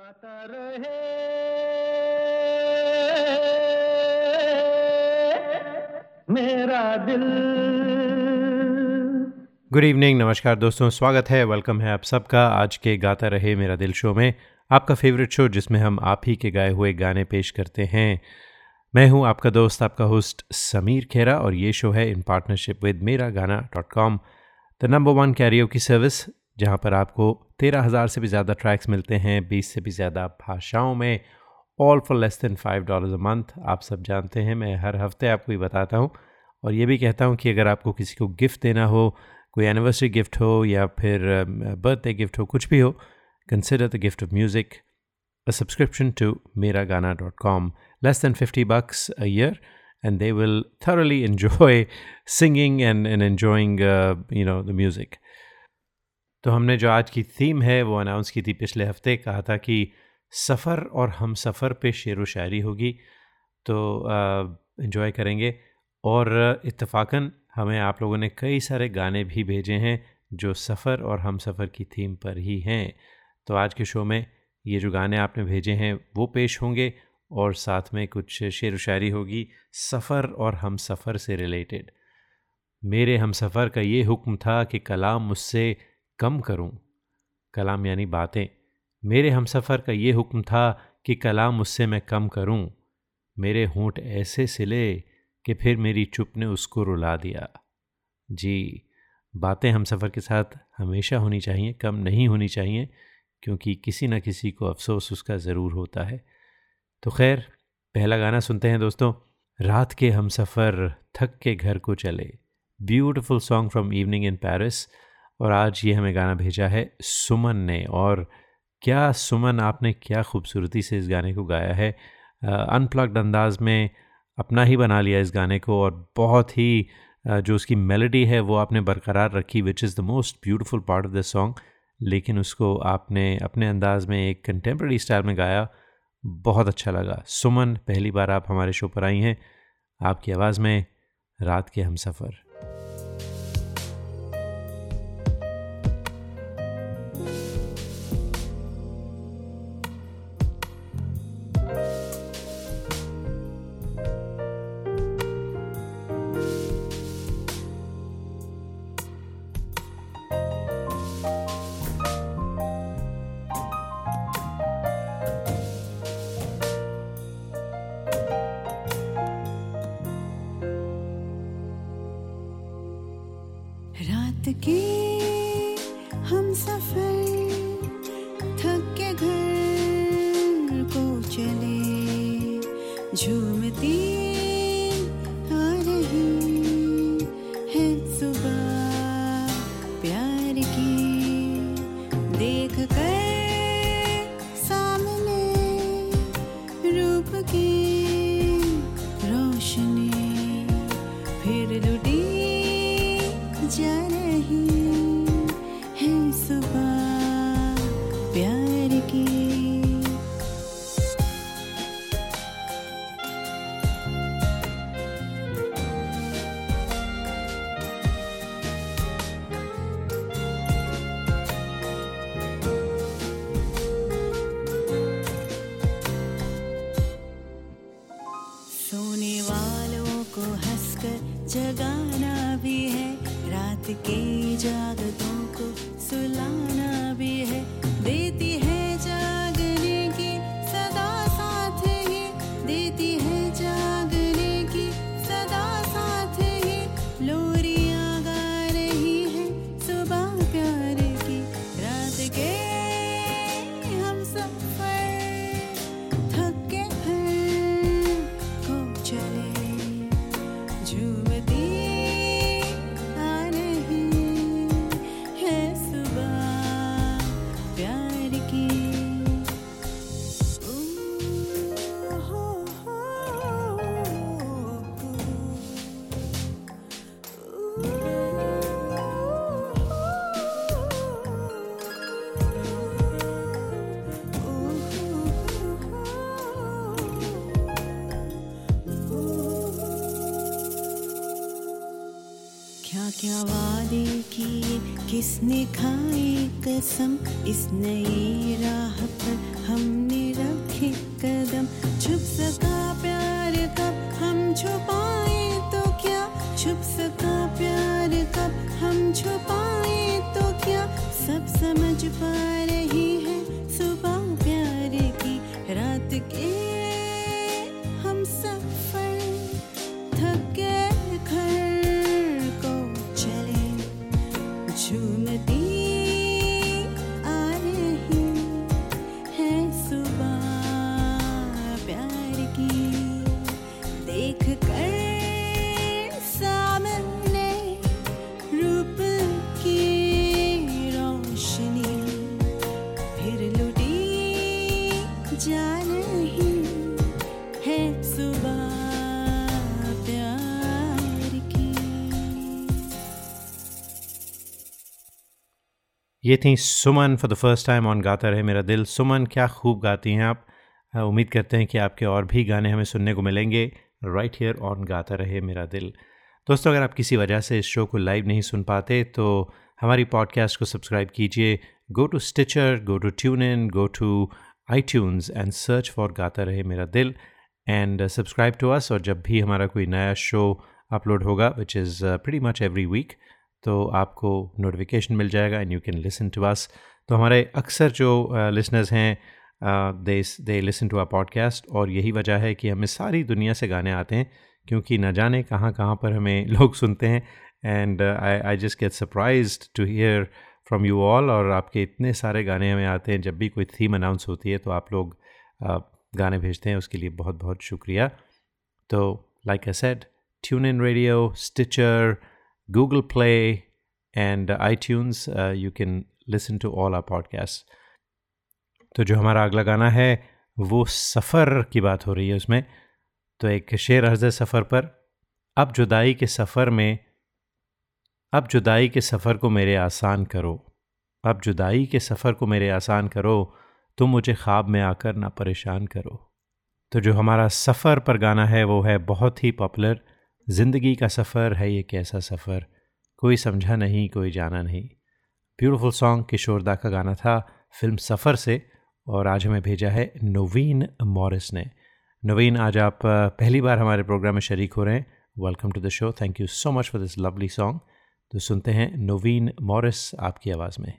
गाता रहे। मेरा दिल। गुड इवनिंग नमस्कार दोस्तों, स्वागत है वेलकम है आप सबका आज के गाता रहे मेरा दिल शो में। आपका फेवरेट शो जिसमें हम आप ही के गाए हुए गाने पेश करते हैं। मैं हूँ आपका दोस्त, आपका होस्ट समीर खेरा और ये शो है इन partnership with Mera Gana dot com the number one karaoke की सर्विस जहाँ पर आपको तेरह हज़ार से भी ज़्यादा ट्रैक्स मिलते हैं बीस से भी ज़्यादा भाषाओं में all for less than five dollars a month आप सब जानते हैं मैं हर हफ़्ते आपको ये बताता हूँ। और ये भी कहता हूँ कि अगर आपको किसी को गिफ्ट देना हो कोई एनिवर्सरी गिफ्ट हो या फिर बर्थडे गिफ्ट हो कुछ भी हो consider the gift of music a subscription to miragana.com less than 50 bucks a year and they will thoroughly enjoy singing and, and enjoying uh, you know the music तो हमने जो आज की थीम है, वो अनाउंस की थी पिछले हफ़्ते, कहा था कि सफ़र और हम सफ़र पे शेर व शायरी होगी। तो इन्जॉय करेंगे और इत्तेफाकन हमें आप लोगों ने कई सारे गाने भी भेजे हैं, जो सफ़र और हम सफ़र की थीम पर ही हैं। तो आज के शो में ये जो गाने आपने भेजे हैं, वो पेश होंगे और साथ में कुछ शेर व शायरी होगी, सफ़र और हम सफ़र से रिलेटेड मेरे हम सफ़र का ये हुक्म था कि कलाम मुझसे कम करूँ? कलाम यानी बातें। मेरे हम सफ़र का ये हुक्म था कि कलाम उससे मैं कम करूँ। मेरे होंठ ऐसे सिले कि फिर मेरी चुप ने उसको रुला दिया। जी, बातें हम सफ़र के साथ हमेशा होनी चाहिए, कम नहीं होनी चाहिए, क्योंकि किसी न किसी को अफसोस उसका ज़रूर होता है। तो खैर, पहला गाना सुनते हैं दोस्तों। रात के हम सफ़र थक के घर को चले। Beautiful song from Evening in Paris. और आज ये हमें गाना भेजा है सुमन ने। और क्या सुमन, आपने क्या खूबसूरती से इस गाने को गाया है? अनप्लग्ड अंदाज में अपना ही बना लिया इस गाने को और बहुत ही जो उसकी मेलोडी है वो आपने बरकरार रखी which is the most beautiful part of the song लेकिन उसको आपने अपने अंदाज में एक कंटेम्प्रेरी स्टाइल में गाया, बहुत अच्छा लगा। सुमन, पहली बार आप हमारे शो पर आई हैं। आपकी आवाज़ में रात के हम सफ़र 你。ये थी Suman for the first time on Gata Rahe Mera दिल। सुमन, क्या खूब गाती हैं आप। उम्मीद करते हैं कि आपके और भी गाने हमें सुनने को मिलेंगे राइट हेयर ऑन गाता रहे मेरा दिल। दोस्तों, अगर आप किसी वजह से इस शो को लाइव नहीं सुन पाते तो हमारी पॉडकास्ट को सब्सक्राइब कीजिए। Go to Stitcher go to TuneIn go to I and search for Gata Rahe Mera दिल। एंड सब्सक्राइब टू अस और जब भी हमारा कोई नया शो अपलोड होगा which is pretty much every week तो आपको नोटिफिकेशन मिल जाएगा and you can listen to us तो हमारे अक्सर जो लिसनर्स हैं they they listen to our podcast और यही वजह है कि हमें सारी दुनिया से गाने आते हैं क्योंकि न जाने कहाँ कहाँ पर हमें लोग सुनते हैं and I I just get surprise to hear from you all और आपके इतने सारे गाने हमें आते हैं। जब भी कोई थीम अनाउंस होती है तो आप लोग uh, गाने भेजते हैं उसके लिए बहुत बहुत शुक्रिया। तो like I said TuneIn radio Stitcher Google Play and iTunes, you can listen to all our podcasts. तो जो हमारा अगला गाना है वो सफ़र की बात हो रही है उसमें। तो एक शेर अर्ज़ सफ़र पर। अब जुदाई के सफ़र में अब जुदाई के सफ़र को मेरे आसान करो। अब जुदाई के सफ़र को मेरे आसान करो तुम मुझे ख्वाब में आकर ना परेशान करो। तो जो हमारा सफ़र पर गाना है वो है बहुत ही पॉपुलर। ज़िंदगी का सफ़र है, ये कैसा सफ़र? कोई समझा नहीं, कोई जाना नहीं। ब्यूटीफुल सॉन्ग किशोरदा का गाना था, फ़िल्म सफ़र से, और आज हमें भेजा है नवीन मॉरिस ने। नवीन, आज आप पहली बार हमारे प्रोग्राम में शरीक हो रहे हैं। Welcome to the show thank you so much for this lovely song तो सुनते हैं नवीन मॉरिस आपकी आवाज़ में।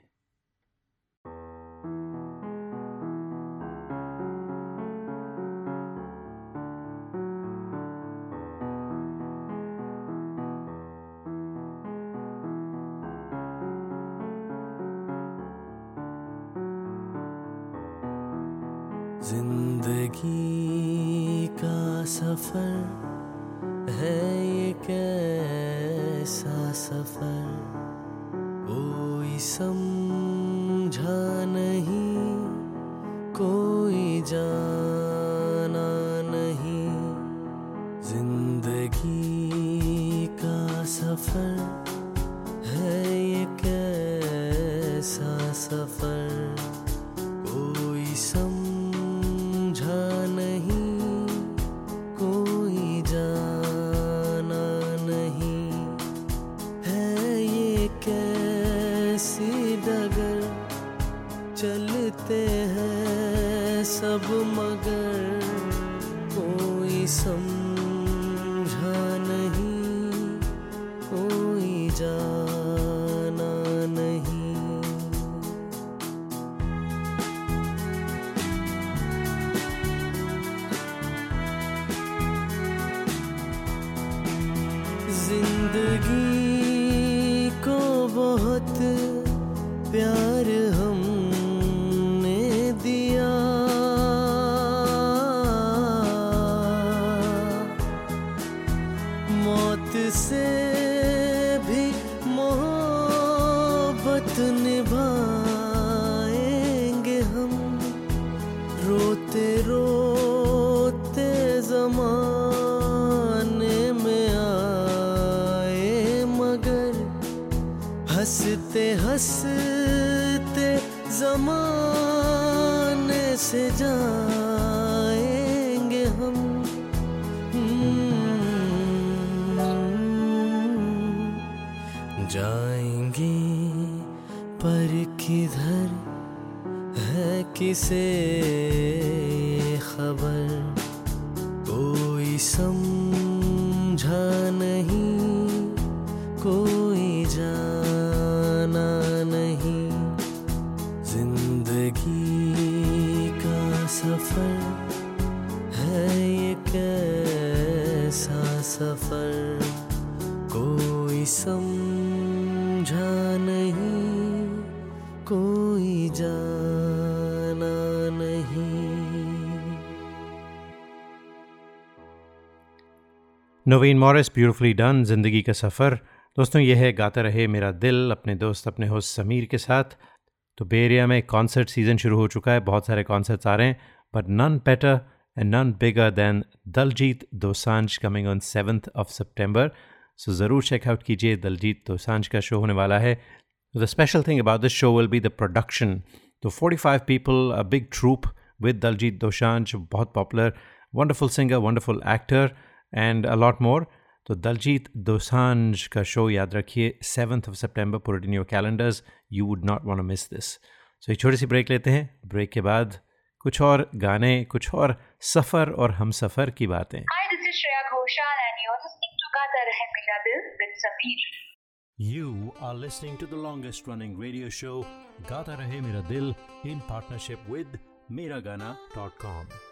नवीन मॉरिस ब्यूटिफुली डन ज़िंदगी का सफ़र। दोस्तों यह है गाता रहे मेरा दिल अपने दोस्त अपने होस्ट समीर के साथ। तो बेरिया में कॉन्सर्ट सीज़न शुरू हो चुका है बहुत सारे कॉन्सर्ट्स आ रहे हैं but none better and none bigger than Daljit Dosanjh coming on seventh of September so ज़रूर चेकआउट कीजिए दलजीत दोसांझ का शो होने वाला है। The special thing about this show will be the production. So 45 people, a big troupe with Daljit Dosanjh, बहुत popular wonderful singer wonderful actor, and a lot more तो दलजीत दोसांज का show याद रखिए seventh of September put it in your calendars you would not want miss this so एक छोटी सी break लेते हैं। Break के बाद कुछ और गाने कुछ और सफ़र और हम सफ़र की बातें। You are listening to the longest running radio show, Gata Rahe Mera Dil, in partnership with Miragana.com.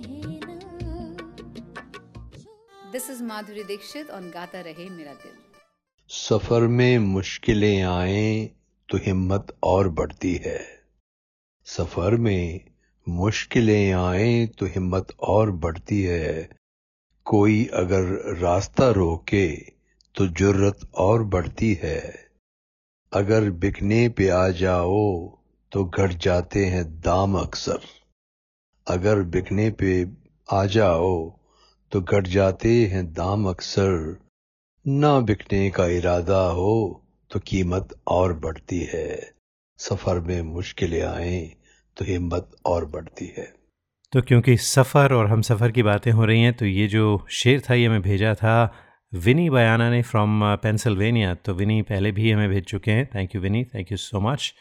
है is Madhuri Dixit on Gata Rahe Mera Dil. सफ़र में मुश्किलें आए तो हिम्मत और बढ़ती है। सफ़र में मुश्किलें आए तो हिम्मत और बढ़ती है। कोई अगर रास्ता रोके तो जुर्रत और बढ़ती है। अगर बिकने पे आ जाओ तो घट जाते हैं दाम अक्सर। अगर बिकने पे आ जाओ तो घट जाते हैं दाम अक्सर। ना बिकने का इरादा हो तो कीमत और बढ़ती है। सफ़र में मुश्किलें आए तो हिम्मत और बढ़ती है। तो क्योंकि सफ़र और हम सफ़र की बातें हो रही हैं तो ये जो शेर था ये हमें भेजा था विनी बयाना ने फ्रॉम पेंसिल्वेनिया तो विनी पहले भी हमें भेज चुके हैं। Thank you Vini. Thank you so much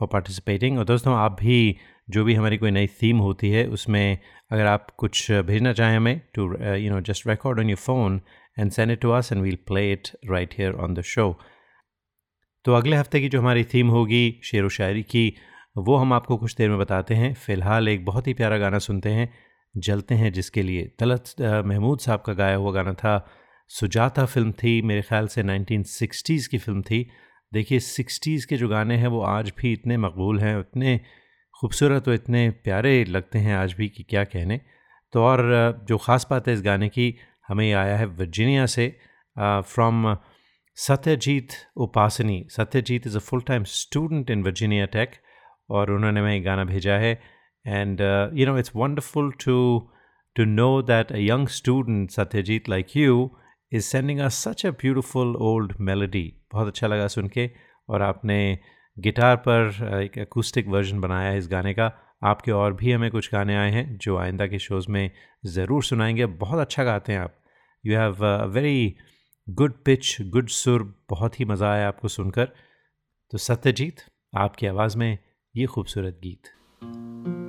for participating और दोस्तों, आप भी जो भी हमारी कोई नई थीम होती है, उसमें अगर आप कुछ भेजना चाहें हमें to you know just record on your phone and send it to us and we'll play it right here on the show तो अगले हफ़्ते की जो हमारी थीम होगी, शेर व शायरी की, वो हम आपको कुछ देर में बताते हैं। फ़िलहाल एक बहुत ही प्यारा गाना सुनते हैं। जलते हैं जिसके लिए। तलत महमूद साहब का गाया हुआ गाना था। सुजाता फ़िल्म थी, मेरे ख्याल से 1960s की फ़िल्म थी। देखिए 60s के जो गाने हैं, वो आज भी इतने मकबूल हैं इतने खूबसूरत और इतने प्यारे लगते हैं आज भी कि क्या कहने। तो और जो ख़ास बात है इस गाने की, हमें आया है वर्जीनिया से from Satyajit Upasani Satyajit is a full time student in Virginia Tech और उन्होंने हमें गाना भेजा है। And you know it's wonderful to to know that a young student Satyajit like you is sending a such a beautiful old melody बहुत अच्छा लगा सुन के और आपने गिटार पर एक एकूस्टिक वर्जन बनाया है इस गाने का। आपके और भी हमें कुछ गाने आए हैं, जो आइंदा के शोज़ में ज़रूर सुनाएँगे। बहुत अच्छा गाते हैं आप। You have a very good pitch good सुर, बहुत ही मज़ा आया आपको सुनकर। तो सत्यजीत, आपकी आवाज़ में ये खूबसूरत गीत।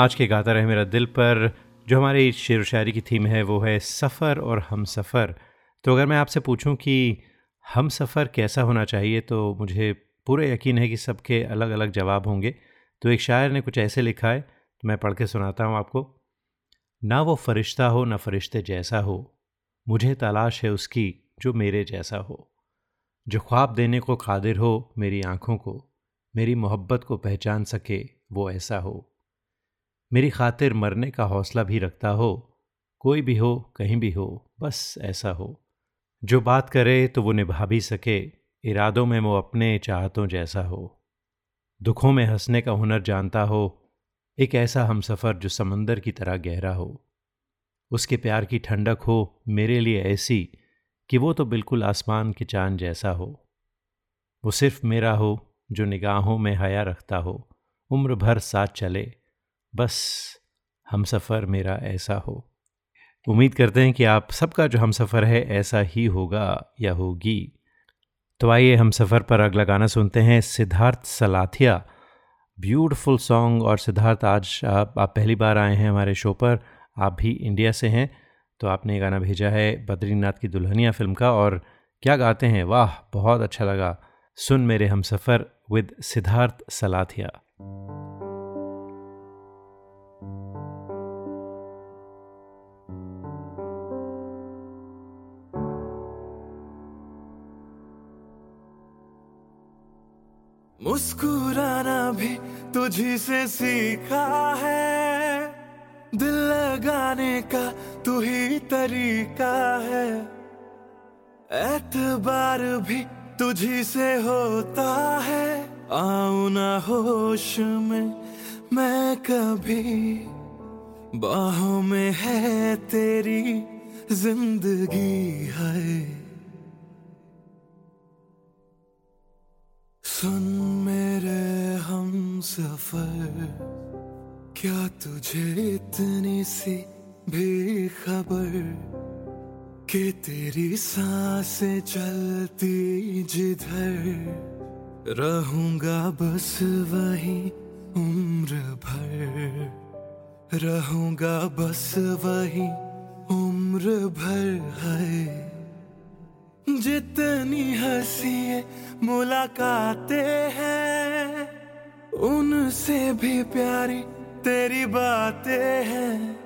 आज के गाता रहे मेरा दिल पर, जो हमारी शेर व शायरी की थीम है, वो है सफ़र और हम सफ़र। तो अगर मैं आपसे पूछूँ कि हम सफ़र कैसा होना चाहिए तो मुझे पूरा यकीन है कि सबके अलग अलग जवाब होंगे। तो एक शायर ने कुछ ऐसे लिखा है तो मैं पढ़ के सुनाता हूँ आपको। ना वो फरिश्ता हो, ना फरिश्ते जैसा हो, मुझे तलाश है उसकी, जो मेरे जैसा हो। जो ख्वाब देने को कादिर हो, मेरी आँखों को, मेरी मोहब्बत को पहचान सके, वो ऐसा हो। मेरी खातिर मरने का हौसला भी रखता हो, कोई भी हो, कहीं भी हो, बस ऐसा हो। जो बात करे तो वो निभा भी सके, इरादों में वो अपने चाहतों जैसा हो। दुखों में हंसने का हुनर जानता हो, एक ऐसा हम सफ़र जो समंदर की तरह गहरा हो। उसके प्यार की ठंडक हो, मेरे लिए ऐसी कि वो तो बिल्कुल आसमान के चाँद जैसा हो। वो सिर्फ़ मेरा हो, जो निगाहों में हया रखता हो, उम्र भर साथ चले। बस हम सफ़र मेरा ऐसा हो। उम्मीद करते हैं कि आप सबका जो हम सफ़र है ऐसा ही होगा या होगी। तो आइए हम सफ़र पर अगला गाना सुनते हैं सिद्धार्थ सलाथिया। ब्यूटीफुल सॉन्ग और सिद्धार्थ आज आप, आप पहली बार आए हैं हमारे शो पर। आप भी इंडिया से हैं तो आपने ये गाना भेजा है बद्रीनाथ की दुल्हनिया फ़िल्म का और क्या गाते हैं? वाह बहुत अच्छा लगा। सुन मेरे हम सफ़र विद सिद्धार्थ सलाथिया। मुस्कुराना भी तुझी से सीखा है। दिल लगाने का तू ही तरीका है। एतबार भी तुझी से होता है। आऊ ना होश में मैं कभी बाहों में है तेरी ज़िंदगी है। सुन मेरे हम सफ़र, क्या तुझे इतनी सी भी खबर कि तेरी साँसें चलती जिधर? रहूँगा बस वही उम्र भर। रहूँगा बस वही उम्र भर है। जितनी हँसी मुलाकातें हैं, उनसे भी प्यारी तेरी बातें हैं।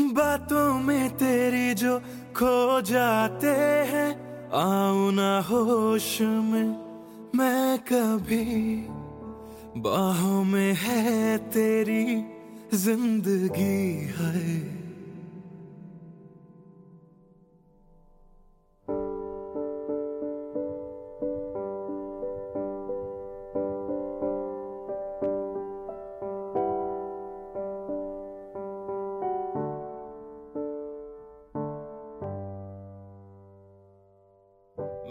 बातों में तेरी जो खो जाते हैं आऊ ना होश में मैं कभी बाहों में है तेरी ज़िंदगी है।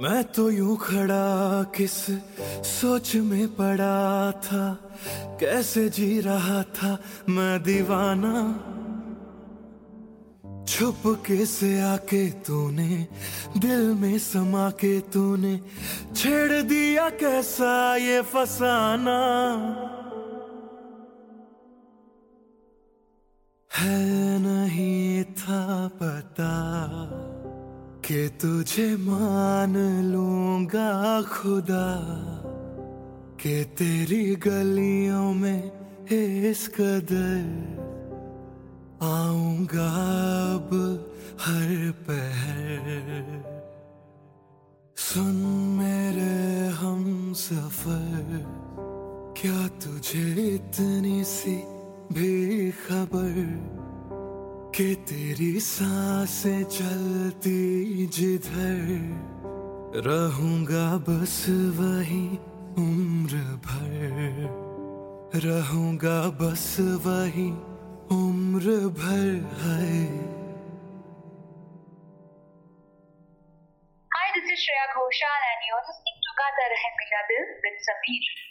मैं तो यूँ खड़ा किस सोच में पड़ा था? कैसे जी रहा था मैं दीवाना? छुप के से आके तूने? दिल में समा के तूने? छेड़ दिया कैसा ये फसाना? है नहीं था पता। कि तुझे मान लूँगा खुदा, के तेरी गलियों में इस कदर आऊँगा अब हर पहर। सुन मेरे हम सफ़र, क्या तुझे इतनी सी भी खबर कि तेरी साँसें चलती जिधर रहूँगा बस वही उम्र भर रहूँगा बस वही उम्र भर है Hi, this is Shreya Ghoshal and you're listening to Gata Rahe Mera Dil with Sameer.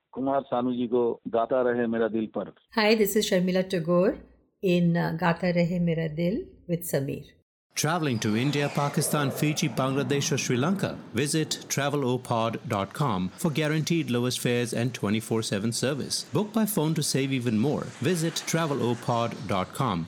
Kumar Sanu ji को गाता रहे मेरा दिल पर Hi, this is Sharmila Tagore in uh, Gata Rahe Mera Dil with Sameer. Traveling to India, Pakistan, Fiji, Bangladesh, or Sri Lanka? Visit travelopod.com for guaranteed lowest fares and 24 7 service. Book by phone to save even more. Visit travelopod.com.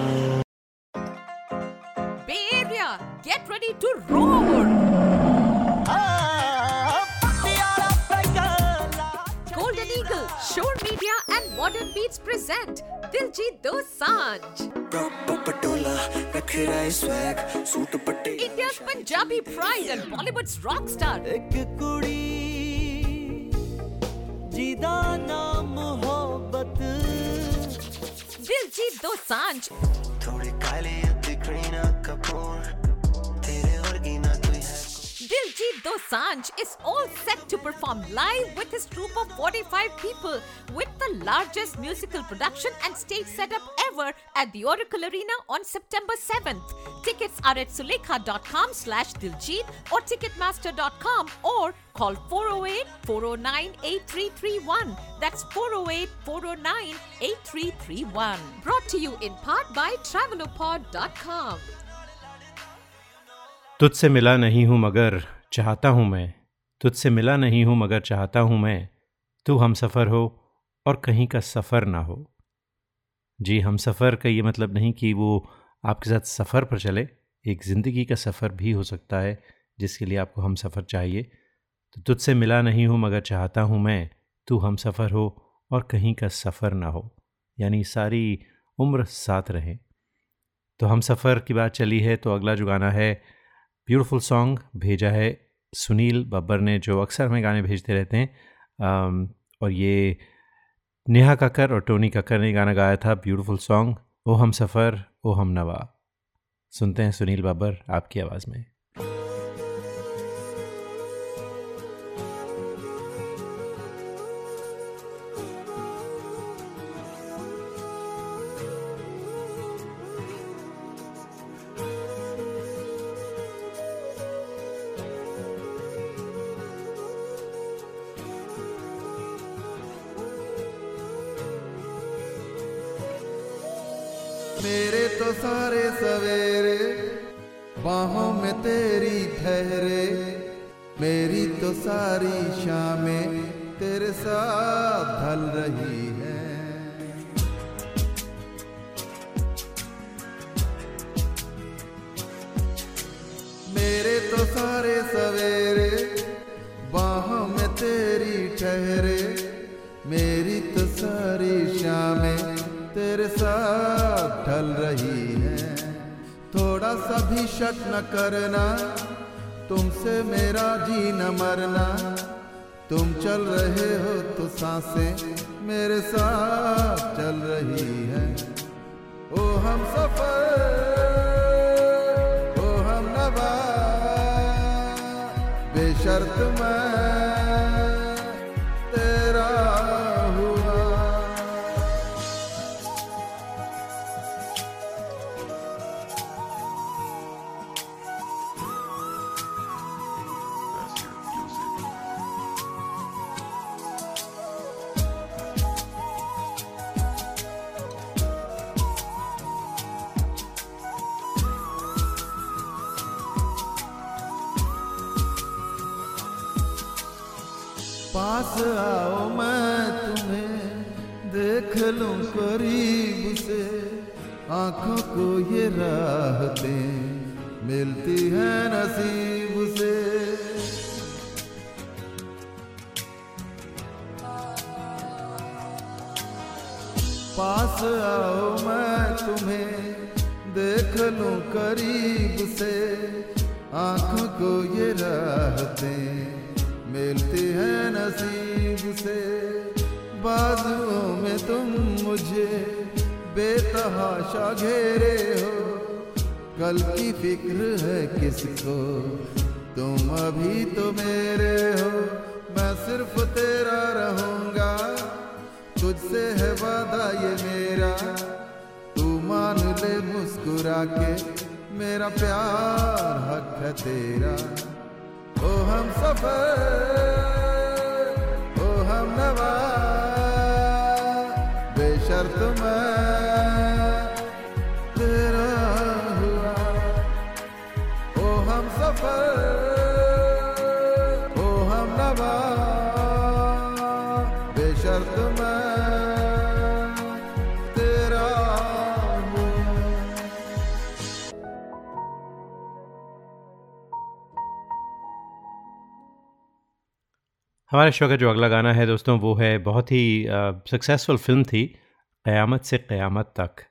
Beats present Diljit Dosanjh. India's Punjabi pride and Bollywood's rock star. ਜਿਹਦਾ ਨਾਮ ਮੁਹੱਬਤ Diljit Dosanjh ਥੋੜੇ ਕਾਲੇ ਅਤੇ Kareena Kapoor Diljit Dosanjh is all set to perform live with his troupe of 45 people with the largest musical production and stage setup ever at the Oracle Arena on September 7th. Tickets are at sulekha.com slash Diljit or ticketmaster.com or call 408-409-8331. That's 408-409-8331. Brought to you in part by travelopod.com. तुझसे मिला नहीं हूँ मगर चाहता हूँ मैं। तुझसे मिला नहीं हूँ मगर चाहता हूँ मैं। तू हम सफ़र हो और कहीं का सफ़र ना हो। जी, हम सफ़र का ये मतलब नहीं कि वो आपके साथ सफ़र पर चले। एक ज़िंदगी का सफ़र भी हो सकता है, जिसके लिए आपको हम सफ़र चाहिए। तो तुझसे मिला नहीं हूँ मगर चाहता हूँ मैं। तू हम सफ़र हो और कहीं का सफ़र ना हो। यानी सारी उम्र साथ रहें। तो हम सफ़र की बात चली है तो अगला जो गाना है ब्यूटीफुल सॉन्ग भेजा है सुनील बब्बर ने, जो अक्सर हमें गाने भेजते रहते हैं। और ये नेहा कक्कर और टोनी कक्कर ने गाना गाया था, ब्यूटीफुल सॉन्ग, ओ हम सफ़र, ओ हम नवा। सुनते हैं सुनील बाबर आपकी आवाज़ में। बेतहाशा घेरे हो। कल की फ़िक्र है किसको? तुम अभी तो हमारे शो का जो अगला गाना है दोस्तों, वो है बहुत ही सक्सेसफुल फ़िल्म थी, क़यामत से क़यामत तक।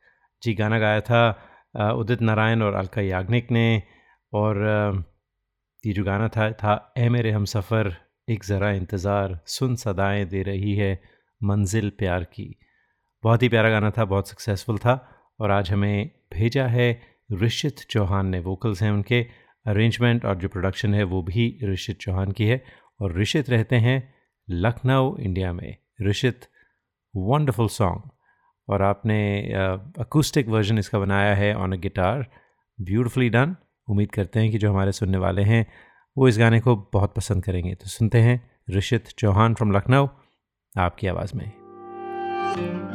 जी, गाना गाया था उदित नारायण और अलका याग्निक ने और ये जो गाना था था ए मेरे हम सफ़र, एक ज़रा इंतज़ार, सुन सदाएँ दे रही है मंजिल प्यार की। बहुत ही प्यारा गाना था, बहुत सक्सेसफुल था और आज हमें भेजा है ऋषित चौहान ने वोकल्स हैं उनके अरेंजमेंट और जो प्रोडक्शन है वो भी ऋषित चौहान की है। और ऋषित रहते हैं लखनऊ, इंडिया में। ऋषित वंडरफुल सॉन्ग और आपने अकूस्टिक वर्जन इसका बनाया है on a guitar beautifully done उम्मीद करते हैं कि जो हमारे सुनने वाले हैं, वो इस गाने को बहुत पसंद करेंगे। तो सुनते हैं ऋषित चौहान फ्रॉम लखनऊ, आपकी आवाज़ में।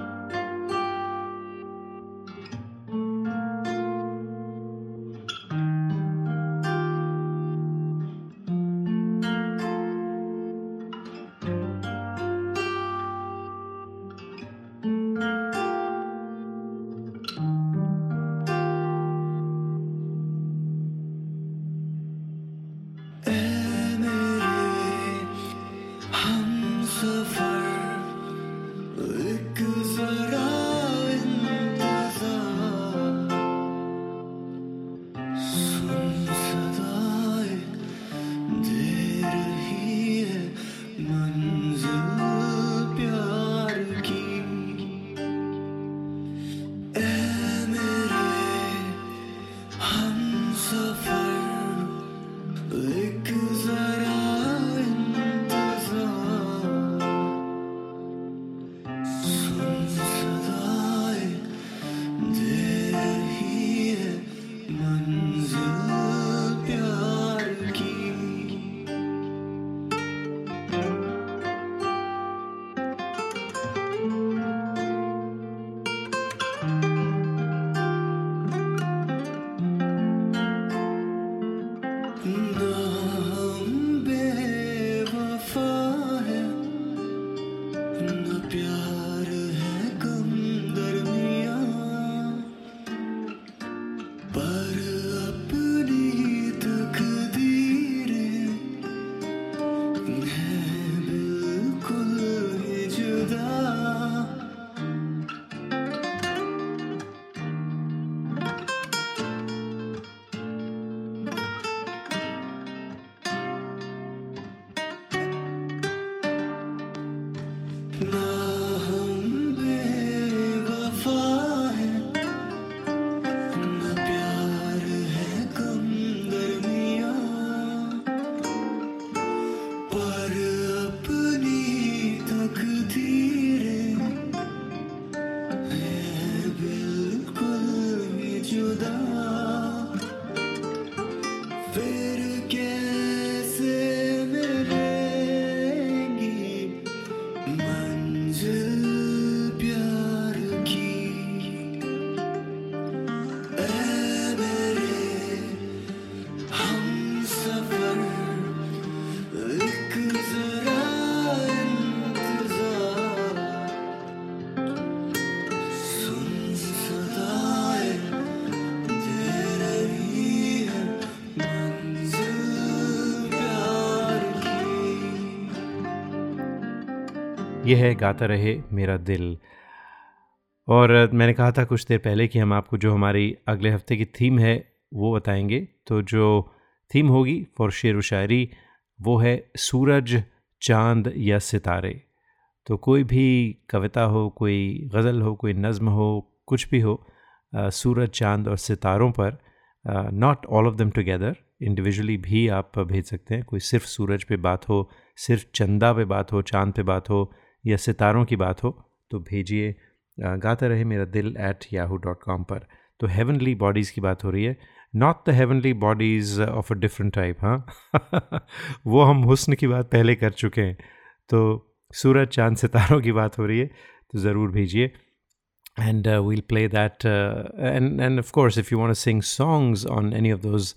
यह है गाता रहे मेरा दिल। और मैंने कहा था कुछ देर पहले कि हम आपको जो हमारी अगले हफ़्ते की थीम है वो बताएँगे। तो जो थीम होगी फॉर शेर व शायरी वो है सूरज चाँद या सितारे। तो कोई भी कविता हो कोई गज़ल हो कोई नज़म हो कुछ भी हो अ, सूरज चाँद और सितारों पर not all of them together individually भी आप भेज सकते हैं। कोई सिर्फ़ सूरज पे बात हो सिर्फ़ चंदा पे बात हो चाँद पे बात हो या सितारों की बात हो तो भेजिए गाता रहे मेरा Dil at Yahoo dot com पर। तो हेवनली बॉडीज़ की बात हो रही है। Not the heavenly bodies of a different type हाँ? वो हम हुस्न की बात पहले कर चुके हैं। तो सूरज चाँद सितारों की बात हो रही है तो ज़रूर भेजिए। That uh, and and of course if you want to sing songs on any of those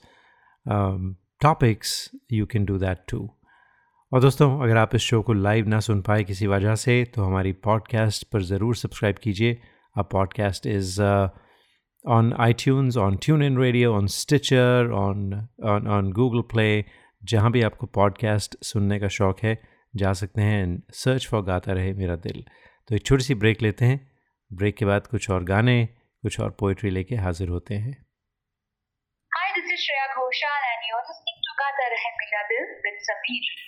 um, topics you can do that too. और दोस्तों अगर आप इस शो को लाइव ना सुन पाए किसी वजह से तो हमारी पॉडकास्ट पर ज़रूर सब्सक्राइब कीजिए। Our podcast is on iTunes on TuneIn radio on Stitcher on on Google Play जहाँ भी आपको पॉडकास्ट सुनने का शौक़ है जा सकते हैं एंड सर्च फॉर गाता रहे मेरा दिल। तो एक छोटी सी ब्रेक लेते हैं। ब्रेक के बाद कुछ और गाने कुछ और पोइट्री लेके हाजिर होते हैं। Hi, this is Shreya Ghoshal and you're listening to Gata Rahe Dil with Sameer.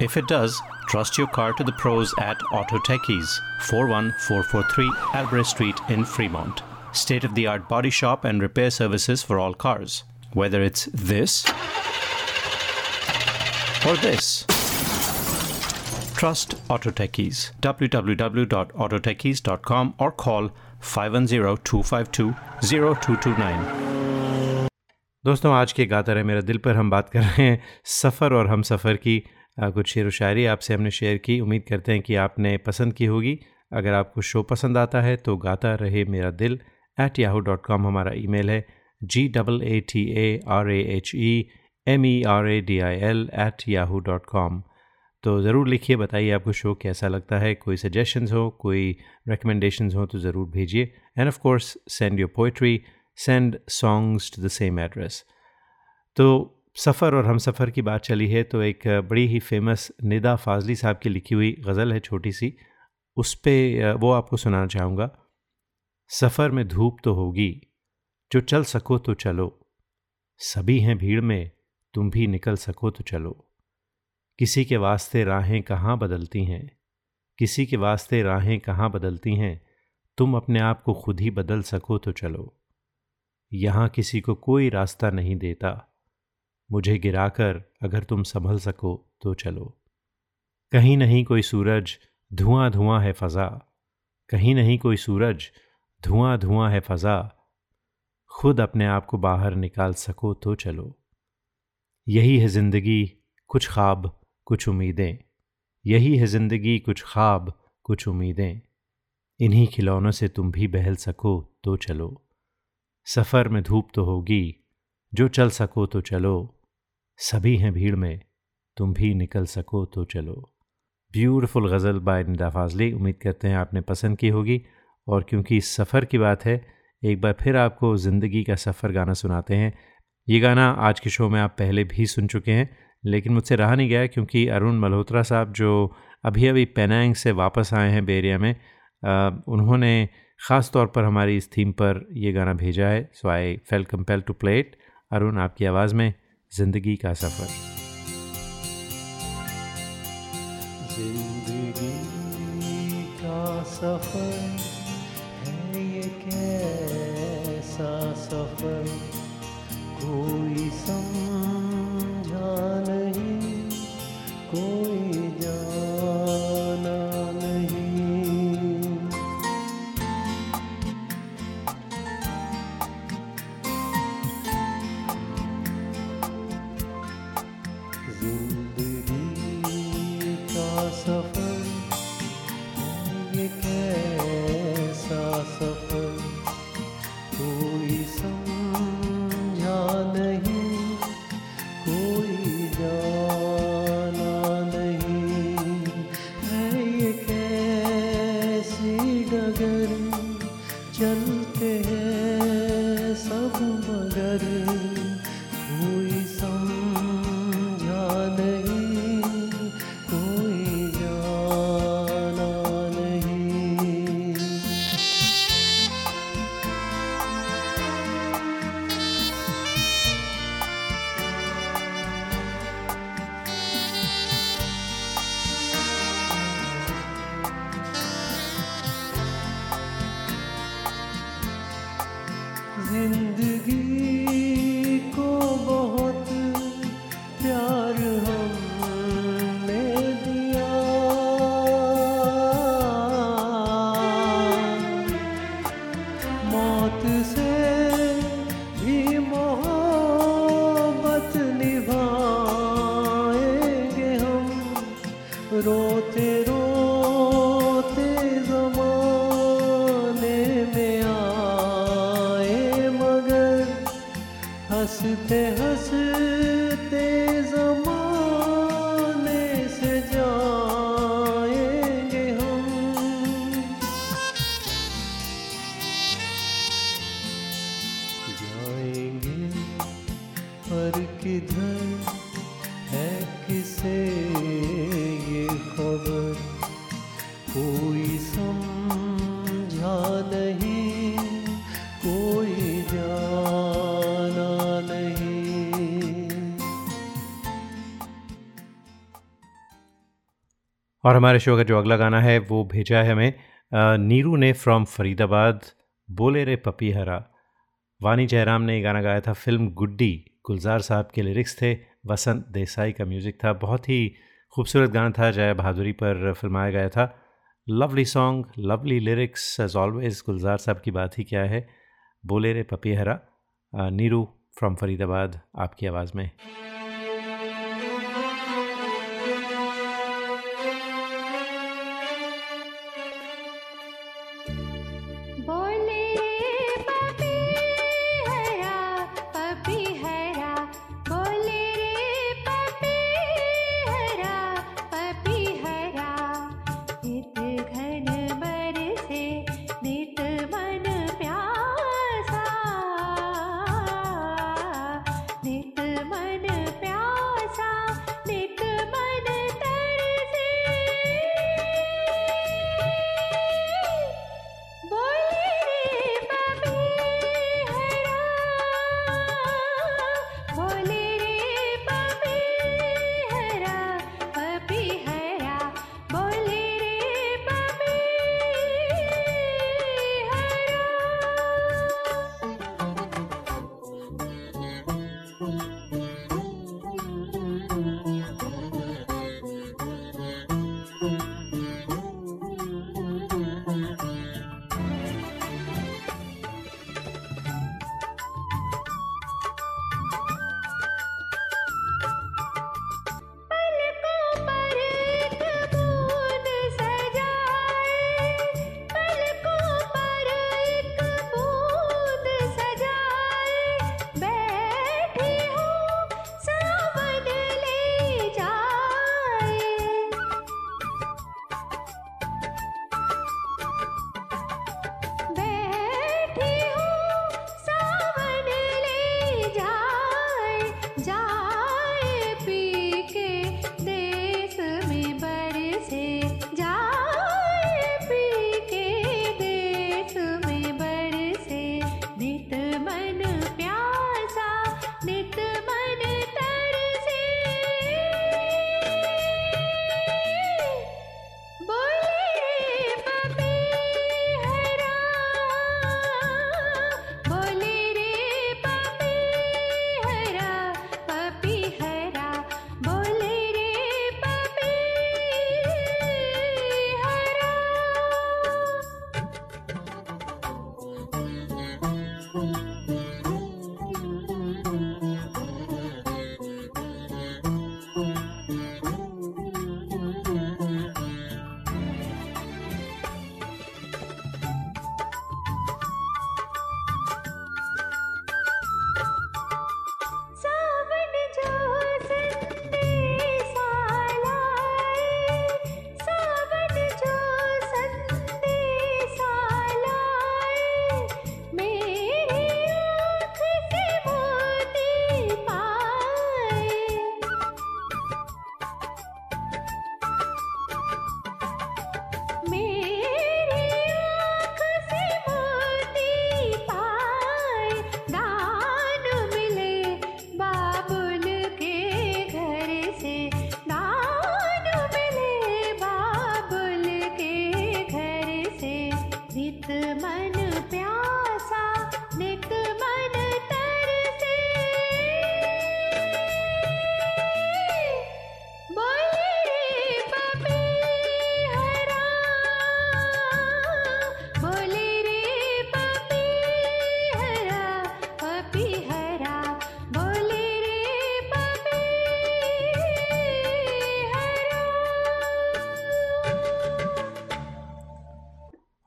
If it does, trust your car to the pros at Auto Techies, 41443 Albrecht Street in Fremont. State of the art body shop and repair services for all cars. Whether it's this or this? Trust Auto Techies. www.autotechies.com or call 510-252-0229. दोस्तों आज के गाता रहे मेरा दिल पर हम बात कर रहे हैं सफ़र और हम सफ़र की आ, कुछ शेर व शायरी आपसे हमने शेयर की। उम्मीद करते हैं कि आपने पसंद की होगी। अगर आपको शो पसंद आता है तो Gata Rahe Mera Dil. At Yahoo dot com हमारा ईमेल है। G double A T A R A H E M E R A D I L at Yahoo dot com तो ज़रूर लिखिए, बताइए आपको शो कैसा लगता है। कोई सजेशंस हो, कोई रिकमेंडेशंस हो तो ज़रूर भेजिए। And of course send your poetry send songs to the same address तो सफ़र और हम सफ़र की बात चली है तो एक बड़ी ही फ़ेमस निदा फाजली साहब की लिखी हुई गज़ल है छोटी सी। उस पर वो आपको सुनाना चाहूँगा। सफ़र में धूप तो होगी, जो चल सको तो चलो। सभी हैं भीड़ में, तुम भी निकल सको तो चलो। किसी के वास्ते राहें कहाँ बदलती हैं? किसी के वास्ते राहें कहाँ बदलती हैं? तुम अपने आप को खुद ही बदल सको तो चलो। यहाँ किसी को कोई रास्ता नहीं देता। मुझे गिराकर अगर तुम संभल सको तो चलो। कहीं नहीं कोई सूरज, धुआँ धुआँ है फ़ज़ा। कहीं नहीं कोई सूरज, धुआँ धुआँ है फ़ज़ा। खुद अपने आप को बाहर निकाल सको तो चलो। यही है ज़िंदगी, कुछ ख्वाब, कुछ उम्मीदें। यही है ज़िंदगी, कुछ ख्वाब, कुछ उम्मीदें। इन्हीं खिलौनों से तुम भी बहल सको तो चलो। सफ़र में धूप तो होगी, जो चल सको तो चलो। सभी हैं भीड़ में तुम भी निकल सको तो चलो। ब्यूटीफुल गज़ल बाय निदा फाजली उम्मीद करते हैं आपने पसंद की होगी। और क्योंकि सफ़र की बात है एक बार फिर आपको ज़िंदगी का सफ़र गाना सुनाते हैं। ये गाना आज के शो में आप पहले भी सुन चुके हैं लेकिन मुझसे रहा नहीं गया क्योंकि अरुण मल्होत्रा साहब जो अभी अभी पेनांग से वापस आए हैं बेरिया में आ, उन्होंने ख़ास तौर पर हमारी इस थीम पर ये गाना भेजा है so I felt compelled to play it Arun आपकी आवाज़ में ज़िंदगी का सफ़र। ज़िंदगी का सफ़र है ये कैसा सफ़र? कोई समझा मगर कोई और हमारे शो का जो अगला गाना है, वो भेजा है हमें नीरू ने फ्रॉम फरीदाबाद, बोले रे पपी हरा। वानी जयराम ने ये गाना गाया था, फ़िल्म गुड्डी। गुलजार साहब के लिरिक्स थे, वसंत देसाई का म्यूज़िक था, बहुत ही खूबसूरत गाना था, जया बहादुरी पर फिल्माया गया था। Lovely song, lovely lyrics as always Gulzar Sahab की बात ही क्या है? बोले रे पपी हरा। नीरू फ्रॉम फरीदाबाद, आपकी आवाज़ में।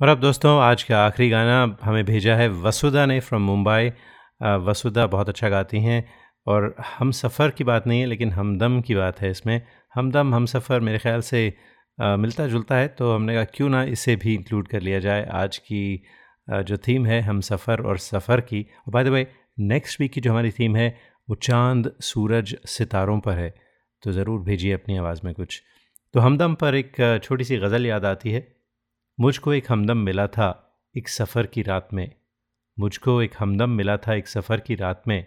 और अब दोस्तों आज का आखिरी गाना हमें भेजा है वसुधा ने फ्रॉम मुंबई। वसुधा बहुत अच्छा गाती हैं और हम सफ़र की बात नहीं है लेकिन हमदम की बात है इसमें। हमदम हम सफ़र मेरे ख्याल से आ, मिलता जुलता है तो हमने कहा क्यों ना इसे भी इंक्लूड कर लिया जाए। आज की आ, जो थीम है हम सफ़र और सफ़र की। और by the way next week की जो हमारी थीम है वो चाँद सूरज सितारों पर है। तो ज़रूर भेजिए अपनी आवाज़ में कुछ। तो हमदम पर एक छोटी सी गज़ल याद आती है। मुझको एक हमदम मिला था एक सफ़र की रात में। मुझको एक हमदम मिला था एक सफ़र की रात में।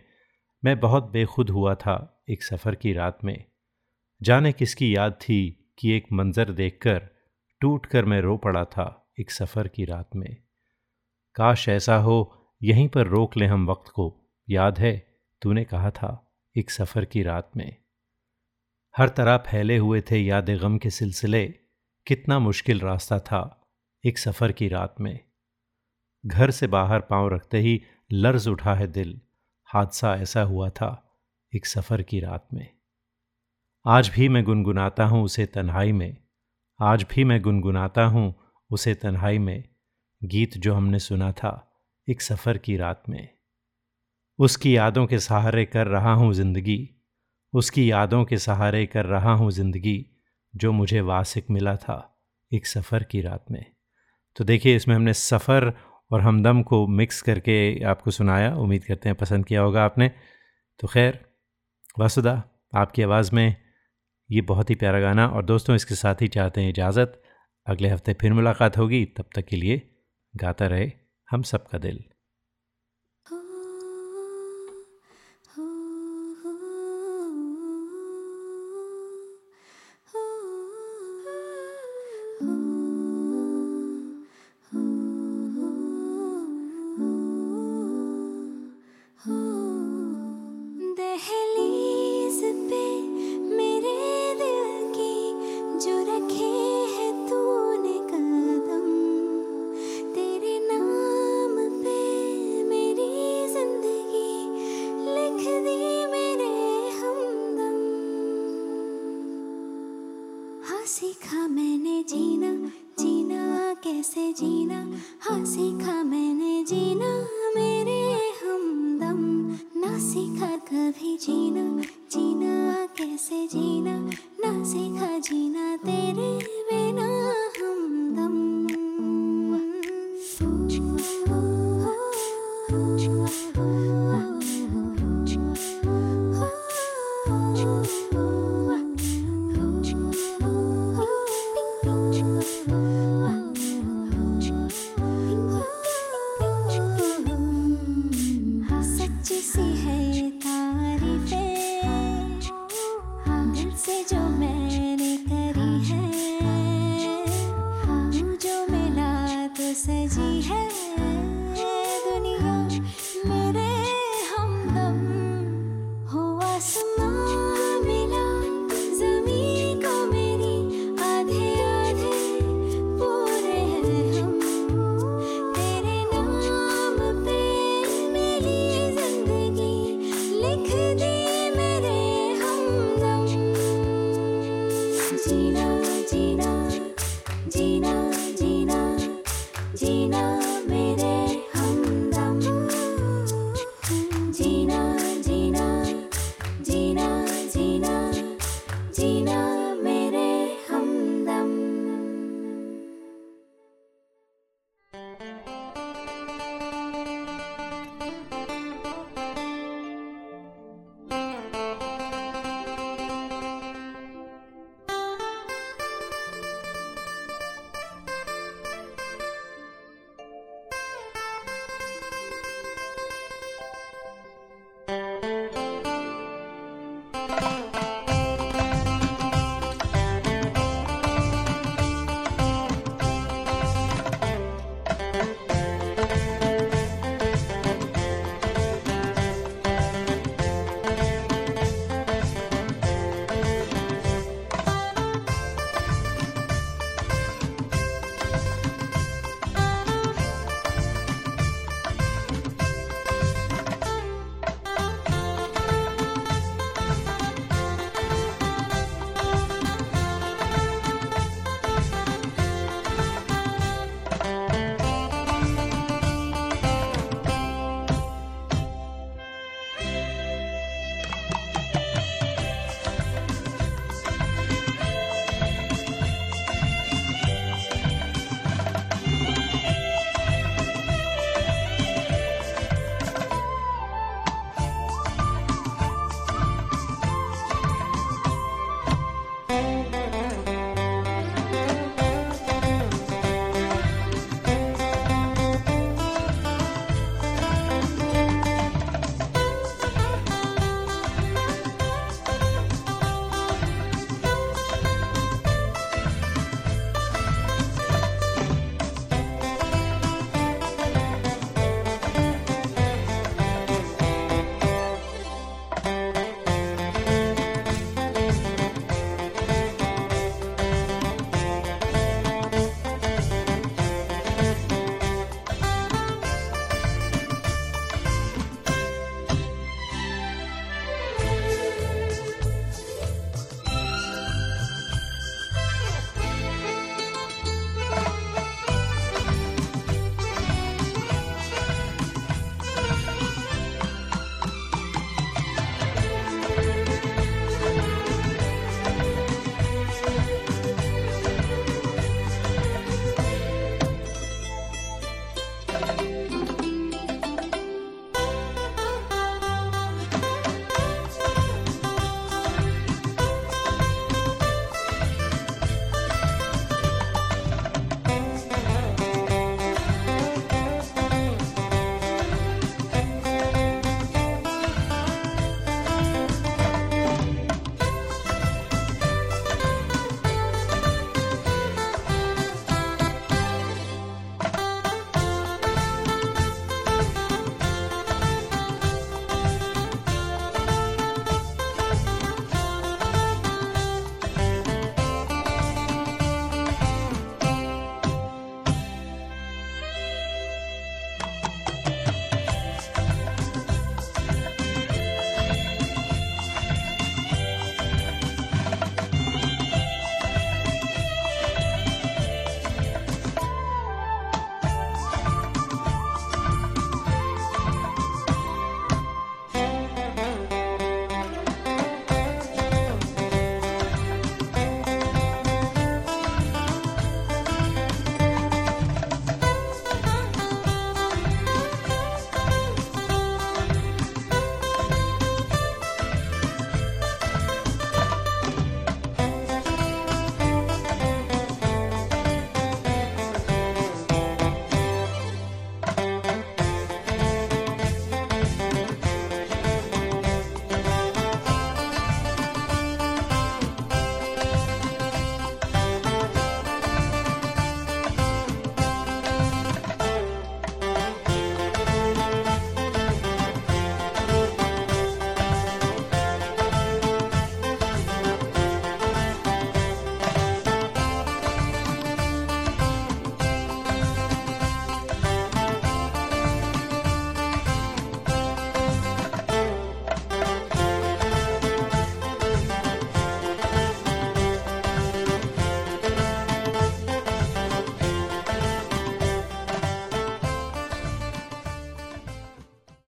मैं बहुत बेखुद हुआ था एक सफ़र की रात में। जाने किसकी याद थी कि एक मंज़र देखकर टूट कर मैं रो पड़ा था एक सफ़र की रात में। काश ऐसा हो, यहीं पर रोक लें हम वक्त को। याद है, तूने कहा था एक सफ़र की रात में। हर तरह फैले हुए थे याद गम के सिलसिले। कितना मुश्किल रास्ता था। एक सफ़र की रात में। घर से बाहर पाँव रखते ही लर्ज उठा है दिल। हादसा ऐसा हुआ था एक सफ़र की रात में। आज भी मैं गुनगुनाता हूँ उसे तन्हाई में। आज भी मैं गुनगुनाता हूँ उसे तन्हाई में। गीत जो हमने सुना था एक सफ़र की रात में। उसकी यादों के सहारे कर रहा हूँ ज़िंदगी। उसकी यादों के सहारे कर रहा हूँ ज़िंदगी जो मुझे वासिक मिला था एक सफ़र की रात में। तो देखिए, इसमें हमने सफ़र और हमदम को मिक्स करके आपको सुनाया। उम्मीद करते हैं पसंद किया होगा आपने। तो खैर वसुदा आपकी आवाज़ में ये बहुत ही प्यारा गाना और दोस्तों, इसके साथ ही चाहते हैं इजाज़त। अगले हफ़्ते फिर मुलाकात होगी। तब तक के लिए गाता रहे हम सबका दिल।